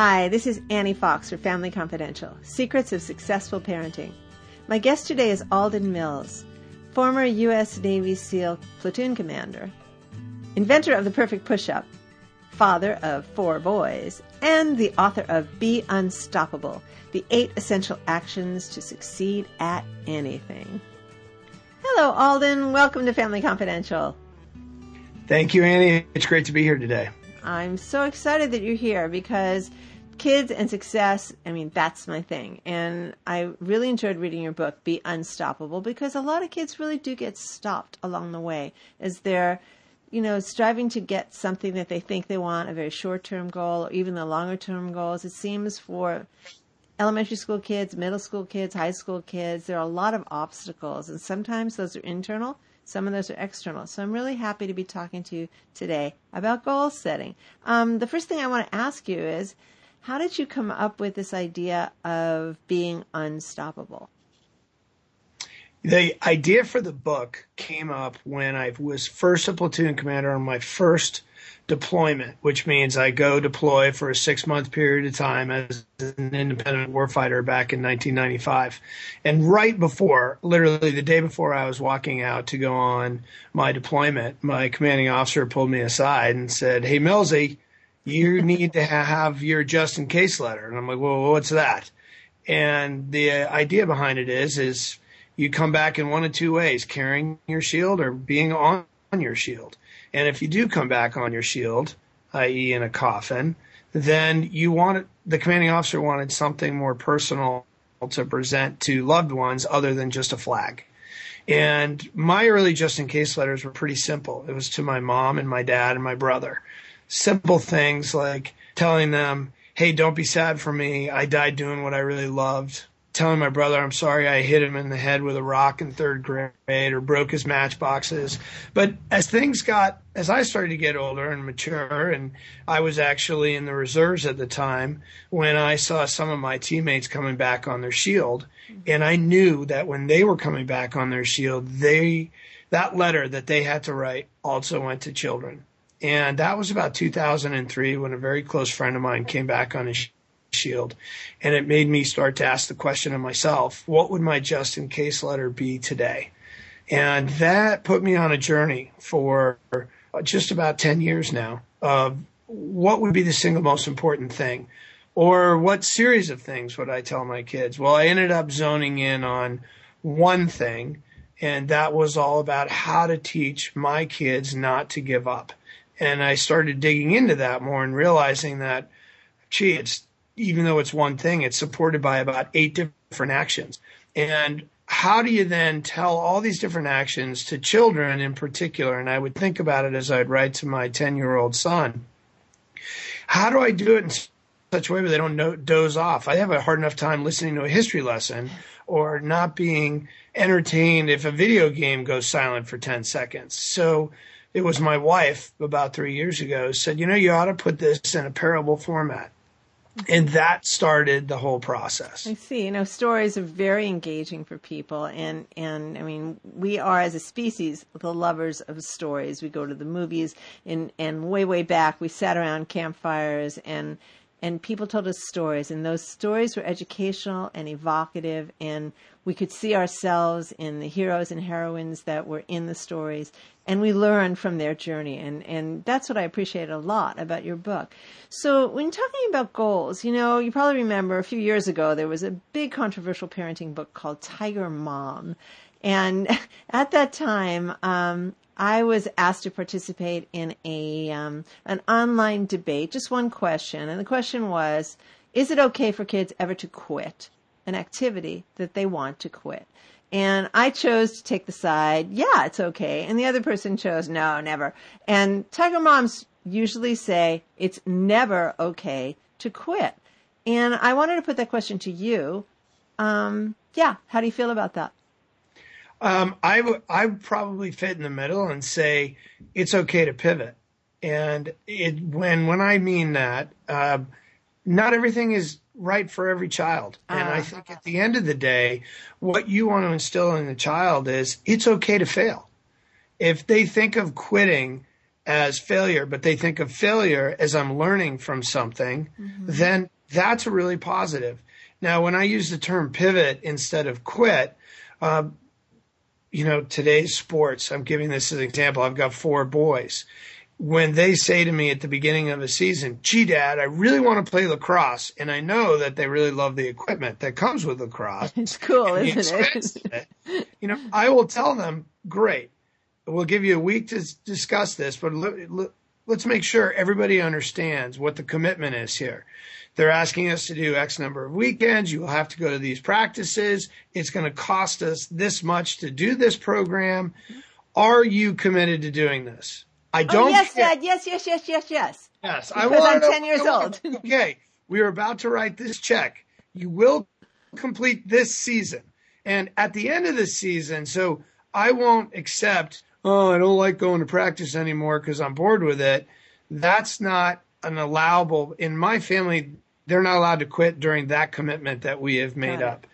Hi, this is Annie Fox for Family Confidential Secrets of Successful Parenting. My guest today is Alden Mills, former U.S. Navy SEAL platoon commander, inventor of the perfect push up, father of four boys, and the author of Be Unstoppable The Eight Essential Actions to Succeed at Anything. Hello, Alden. Welcome to Family Confidential. Thank you, Annie. It's great to be here today. I'm so excited that you're here because kids and success, I mean, that's my thing. And I really enjoyed reading your book, Be Unstoppable, because a lot of kids really do get stopped along the way as they're, you know, striving to get something that they think they want, a very short term goal, or even the longer term goals. It seems for elementary school kids, middle school kids, high school kids, there are a lot of obstacles. And sometimes those are internal some of those are external. So I'm really happy to be talking to you today about goal setting. Um, the first thing I want to ask you is, how did you come up with this idea of being unstoppable? The idea for the book came up when I was first a platoon commander on my first deployment, which means I go deploy for a six month period of time as an independent warfighter back in 1995. And right before, literally the day before I was walking out to go on my deployment, my commanding officer pulled me aside and said, Hey, Millsy, you need to have your just in case letter. And I'm like, well, what's that? And the idea behind it is, is you come back in one of two ways, carrying your shield or being on your shield. And if you do come back on your shield, i.e., in a coffin, then you wanted the commanding officer wanted something more personal to present to loved ones other than just a flag. And my early just in case letters were pretty simple. It was to my mom and my dad and my brother. Simple things like telling them, Hey, don't be sad for me. I died doing what I really loved telling my brother I'm sorry I hit him in the head with a rock in third grade or broke his matchboxes. But as things got, as I started to get older and mature, and I was actually in the reserves at the time when I saw some of my teammates coming back on their shield, and I knew that when they were coming back on their shield, they, that letter that they had to write also went to children. And that was about 2003 when a very close friend of mine came back on his shield. And it made me start to ask the question of myself, what would my just in case letter be today? And that put me on a journey for just about 10 years now of what would be the single most important thing or what series of things would I tell my kids? Well, I ended up zoning in on one thing, and that was all about how to teach my kids not to give up. And I started digging into that more and realizing that, gee, it's even though it's one thing, it's supported by about eight different actions. And how do you then tell all these different actions to children in particular? And I would think about it as I'd write to my 10 year old son. How do I do it in such a way where they don't doze off? I have a hard enough time listening to a history lesson or not being entertained if a video game goes silent for 10 seconds. So it was my wife about three years ago said, you know, you ought to put this in a parable format and that started the whole process. I see. You know, stories are very engaging for people, and and I mean, we are as a species the lovers of stories. We go to the movies, and and way way back, we sat around campfires and and people told us stories and those stories were educational and evocative and we could see ourselves in the heroes and heroines that were in the stories and we learned from their journey and and that's what I appreciate a lot about your book. So when talking about goals, you know, you probably remember a few years ago there was a big controversial parenting book called Tiger Mom. And at that time, um, I was asked to participate in a um, an online debate. Just one question, and the question was: Is it okay for kids ever to quit an activity that they want to quit? And I chose to take the side, yeah, it's okay. And the other person chose, no, never. And tiger moms usually say it's never okay to quit. And I wanted to put that question to you. Um, yeah, how do you feel about that? Um, I would I would probably fit in the middle and say it's okay to pivot. And it when when I mean that, uh, not everything is right for every child. Uh, and I ah. think at the end of the day, what you want to instill in the child is it's okay to fail. If they think of quitting as failure, but they think of failure as I'm learning from something, mm-hmm. then that's a really positive. Now, when I use the term pivot instead of quit, uh, you know, today's sports, I'm giving this as an example. I've got four boys. When they say to me at the beginning of a season, gee, dad, I really want to play lacrosse. And I know that they really love the equipment that comes with lacrosse. It's cool, isn't it? you know, I will tell them, great. We'll give you a week to discuss this, but let's make sure everybody understands what the commitment is here. They're asking us to do X number of weekends. You will have to go to these practices. It's going to cost us this much to do this program. Are you committed to doing this? I oh, don't. Oh, yes, Dad. Yes, yes, yes, yes, yes. Yes, because I want. I'm ten years old. okay, we are about to write this check. You will complete this season, and at the end of the season, so I won't accept. Oh, I don't like going to practice anymore because I'm bored with it. That's not an allowable in my family they're not allowed to quit during that commitment that we have made up.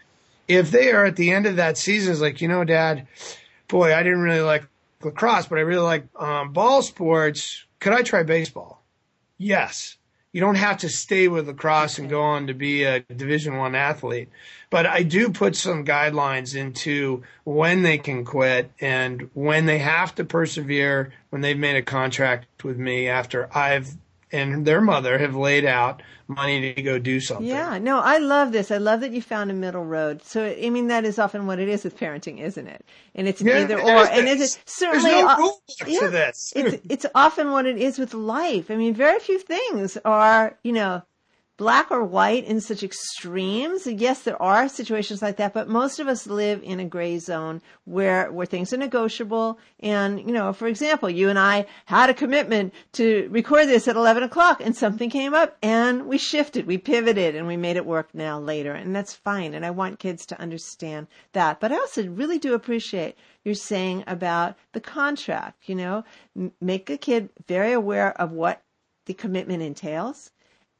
If they are at the end of that season, it's like, you know, dad, boy, I didn't really like lacrosse, but I really like um, ball sports. Could I try baseball? Yes. You don't have to stay with lacrosse and go on to be a Division One athlete, but I do put some guidelines into when they can quit and when they have to persevere when they've made a contract with me after I've and their mother have laid out money to go do something. Yeah, no, I love this. I love that you found a middle road. So, I mean, that is often what it is with parenting, isn't it? And it's yeah, either or. And it's certainly there's no rule yeah, to this. it's it's often what it is with life. I mean, very few things are you know black or white in such extremes. Yes, there are situations like that, but most of us live in a gray zone where, where things are negotiable. And, you know, for example, you and I had a commitment to record this at 11 o'clock and something came up and we shifted, we pivoted and we made it work now later. And that's fine. And I want kids to understand that. But I also really do appreciate you're saying about the contract, you know, make a kid very aware of what the commitment entails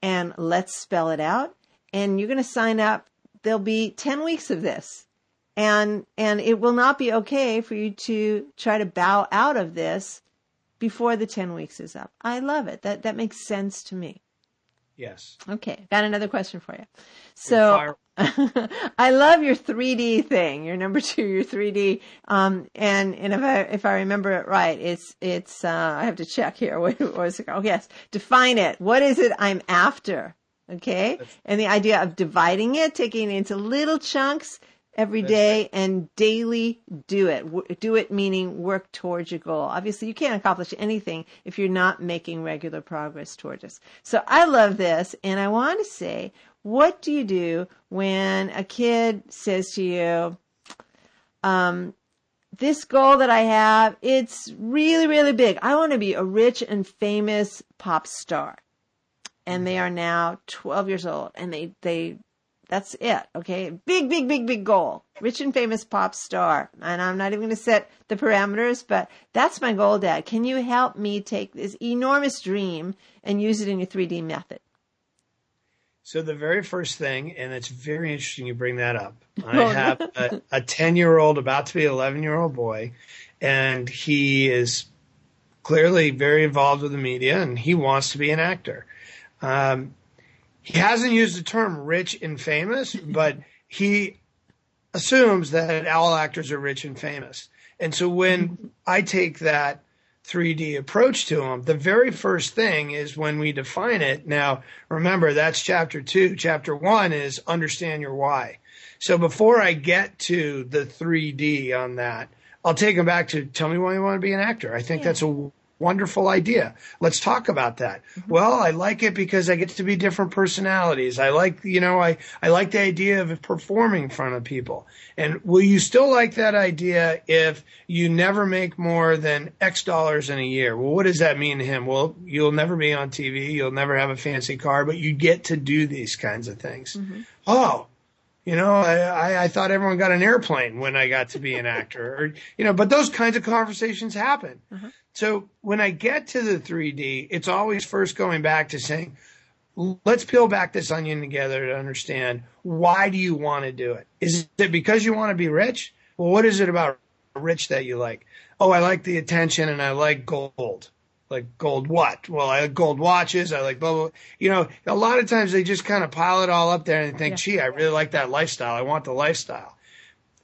and let's spell it out. And you're going to sign up. There'll be 10 weeks of this. And, and it will not be okay for you to try to bow out of this before the 10 weeks is up. I love it. That, that makes sense to me. Yes. Okay. Got another question for you. So I love your 3D thing. Your number two, your 3D. Um, and, and if I, if I remember it right, it's, it's, uh, I have to check here. What, what was it? Oh, yes. Define it. What is it I'm after? Okay. And the idea of dividing it, taking it into little chunks every day and daily do it. Do it meaning work towards your goal. Obviously, you can't accomplish anything if you're not making regular progress towards it. So I love this. And I want to say, what do you do when a kid says to you, um, this goal that I have, it's really, really big. I want to be a rich and famous pop star. And they are now 12 years old and they, they that's it. Okay. Big, big, big, big goal. Rich and famous pop star. And I'm not even going to set the parameters, but that's my goal, Dad. Can you help me take this enormous dream and use it in your 3D method? So the very first thing, and it's very interesting you bring that up. I have a 10 year old, about to be 11 year old boy, and he is clearly very involved with the media and he wants to be an actor. Um, he hasn't used the term rich and famous, but he assumes that all actors are rich and famous. And so when I take that 3D approach to them. the very first thing is when we define it. Now, remember, that's chapter two. Chapter one is understand your why. So before I get to the 3D on that, I'll take them back to tell me why you want to be an actor. I think yeah. that's a wonderful idea. Let's talk about that. Mm-hmm. Well, I like it because I get to be different personalities. I like, you know, I, I like the idea of performing in front of people. And will you still like that idea if you never make more than X dollars in a year? Well, what does that mean to him? Well, you'll never be on TV. You'll never have a fancy car, but you get to do these kinds of things. Mm-hmm. Oh, you know, I, I thought everyone got an airplane when I got to be an actor, or you know, but those kinds of conversations happen. Uh-huh. So when I get to the 3D, it's always first going back to saying, let's peel back this onion together to understand why do you want to do it? Is it because you want to be rich? Well, what is it about rich that you like? Oh, I like the attention and I like gold. Like gold what? Well, I like gold watches. I like blah, blah. You know, a lot of times they just kind of pile it all up there and think, yeah. gee, I really like that lifestyle. I want the lifestyle.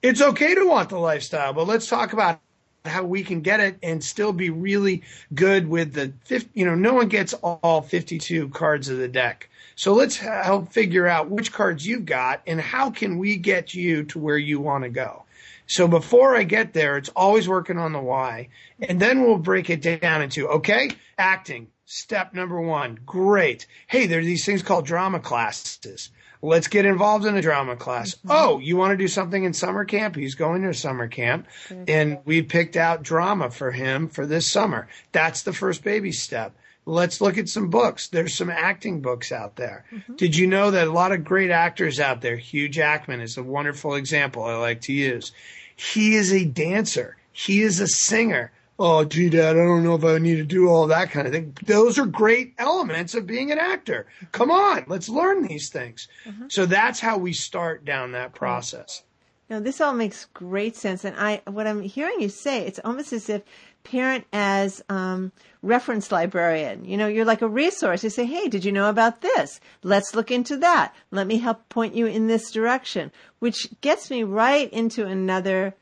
It's okay to want the lifestyle, but let's talk about how we can get it and still be really good with the 50, you know, no one gets all 52 cards of the deck. So let's help figure out which cards you've got and how can we get you to where you want to go. So before I get there, it's always working on the why. And then we'll break it down into, okay, acting, step number one. Great. Hey, there are these things called drama classes. Let's get involved in a drama class. Mm-hmm. Oh, you want to do something in summer camp? He's going to summer camp and we picked out drama for him for this summer. That's the first baby step. Let's look at some books. There's some acting books out there. Mm-hmm. Did you know that a lot of great actors out there, Hugh Jackman is a wonderful example I like to use. He is a dancer. He is a singer. Oh, gee, Dad, I don't know if I need to do all that kind of thing. Those are great elements of being an actor. Come on, let's learn these things. Mm-hmm. So that's how we start down that process. Now, this all makes great sense, and I, what I'm hearing you say, it's almost as if parent as um, reference librarian. You know, you're like a resource. You say, hey, did you know about this? Let's look into that. Let me help point you in this direction, which gets me right into another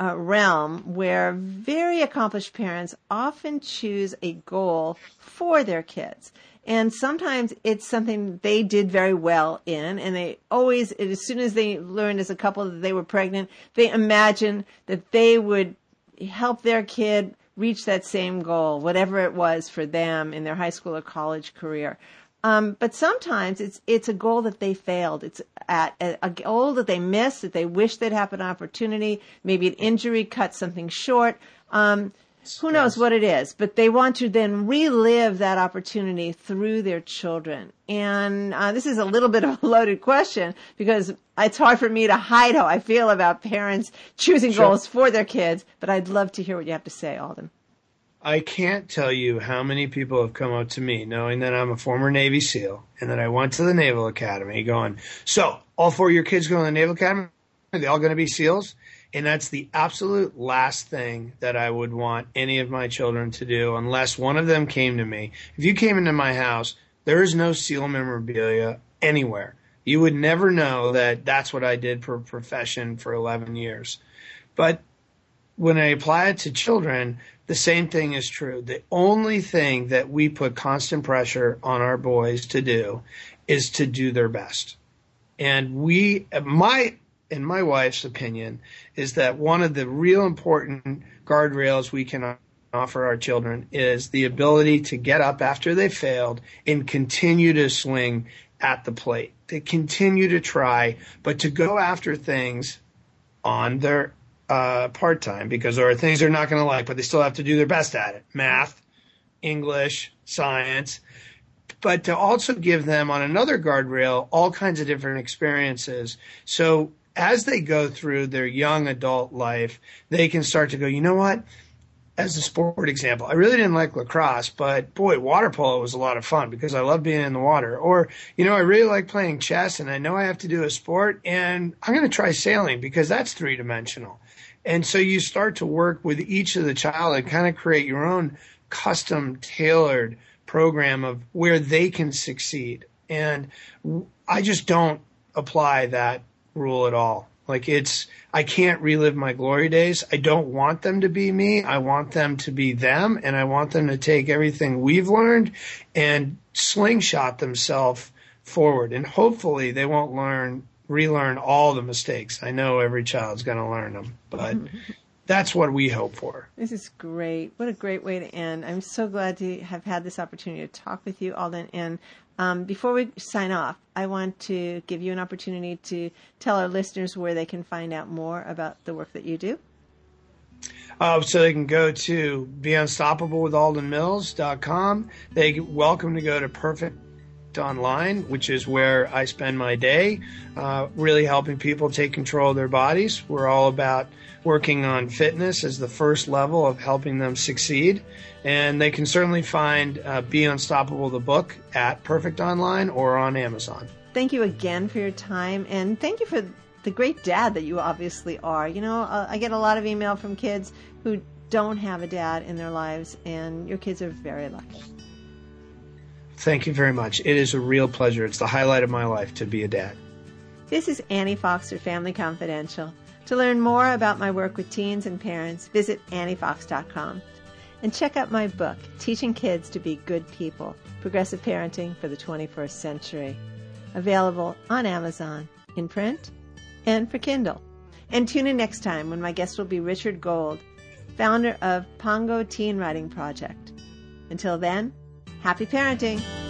uh, realm where very accomplished parents often choose a goal for their kids. And sometimes it's something they did very well in, and they always, as soon as they learned as a couple that they were pregnant, they imagined that they would help their kid reach that same goal, whatever it was for them in their high school or college career. Um, but sometimes it's it's a goal that they failed. It's at a, a, goal that they missed, that they wish they'd have an opportunity. Maybe an injury cut something short. Um, who knows what it is, but they want to then relive that opportunity through their children. And uh, this is a little bit of a loaded question because it's hard for me to hide how I feel about parents choosing sure. goals for their kids, but I'd love to hear what you have to say, Alden. I can't tell you how many people have come up to me knowing that I'm a former Navy SEAL and that I went to the Naval Academy going, so all four of your kids going to the Naval Academy? Are they all going to be SEALs? And that's the absolute last thing that I would want any of my children to do unless one of them came to me. If you came into my house, there is no SEAL memorabilia anywhere. You would never know that that's what I did for a profession for 11 years. But when I apply it to children, the same thing is true. The only thing that we put constant pressure on our boys to do is to do their best. And we, my in my wife's opinion, is that one of the real important guardrails we can offer our children is the ability to get up after they failed and continue to swing at the plate, to continue to try, but to go after things on their uh, part time because there are things they're not going to like, but they still have to do their best at it math, English, science. But to also give them on another guardrail all kinds of different experiences. So as they go through their young adult life, they can start to go, you know what? As a sport example, I really didn't like lacrosse, but boy, water polo was a lot of fun because I love being in the water. Or, you know, I really like playing chess and I know I have to do a sport and I'm going to try sailing because that's three dimensional. And so you start to work with each of the child and kind of create your own custom tailored program of where they can succeed. And I just don't apply that rule at all. Like it's, I can't relive my glory days. I don't want them to be me. I want them to be them and I want them to take everything we've learned and slingshot themselves forward. And hopefully they won't learn, relearn all the mistakes. I know every child's going to learn them, but that's what we hope for. This is great. What a great way to end. I'm so glad to have had this opportunity to talk with you, Alden. And um, before we sign off, I want to give you an opportunity to tell our listeners where they can find out more about the work that you do. Uh, so they can go to beunstoppable They welcome to go to Perfect Online, which is where I spend my day, uh, really helping people take control of their bodies. We're all about working on fitness as the first level of helping them succeed. And they can certainly find uh, Be Unstoppable, the book, at Perfect Online or on Amazon. Thank you again for your time, and thank you for the great dad that you obviously are. You know, uh, I get a lot of email from kids who don't have a dad in their lives, and your kids are very lucky. Thank you very much. It is a real pleasure. It's the highlight of my life to be a dad. This is Annie Fox for Family Confidential. To learn more about my work with teens and parents, visit anniefox.com and check out my book, Teaching Kids to Be Good People Progressive Parenting for the 21st Century, available on Amazon in print and for Kindle. And tune in next time when my guest will be Richard Gold, founder of Pongo Teen Writing Project. Until then, happy parenting!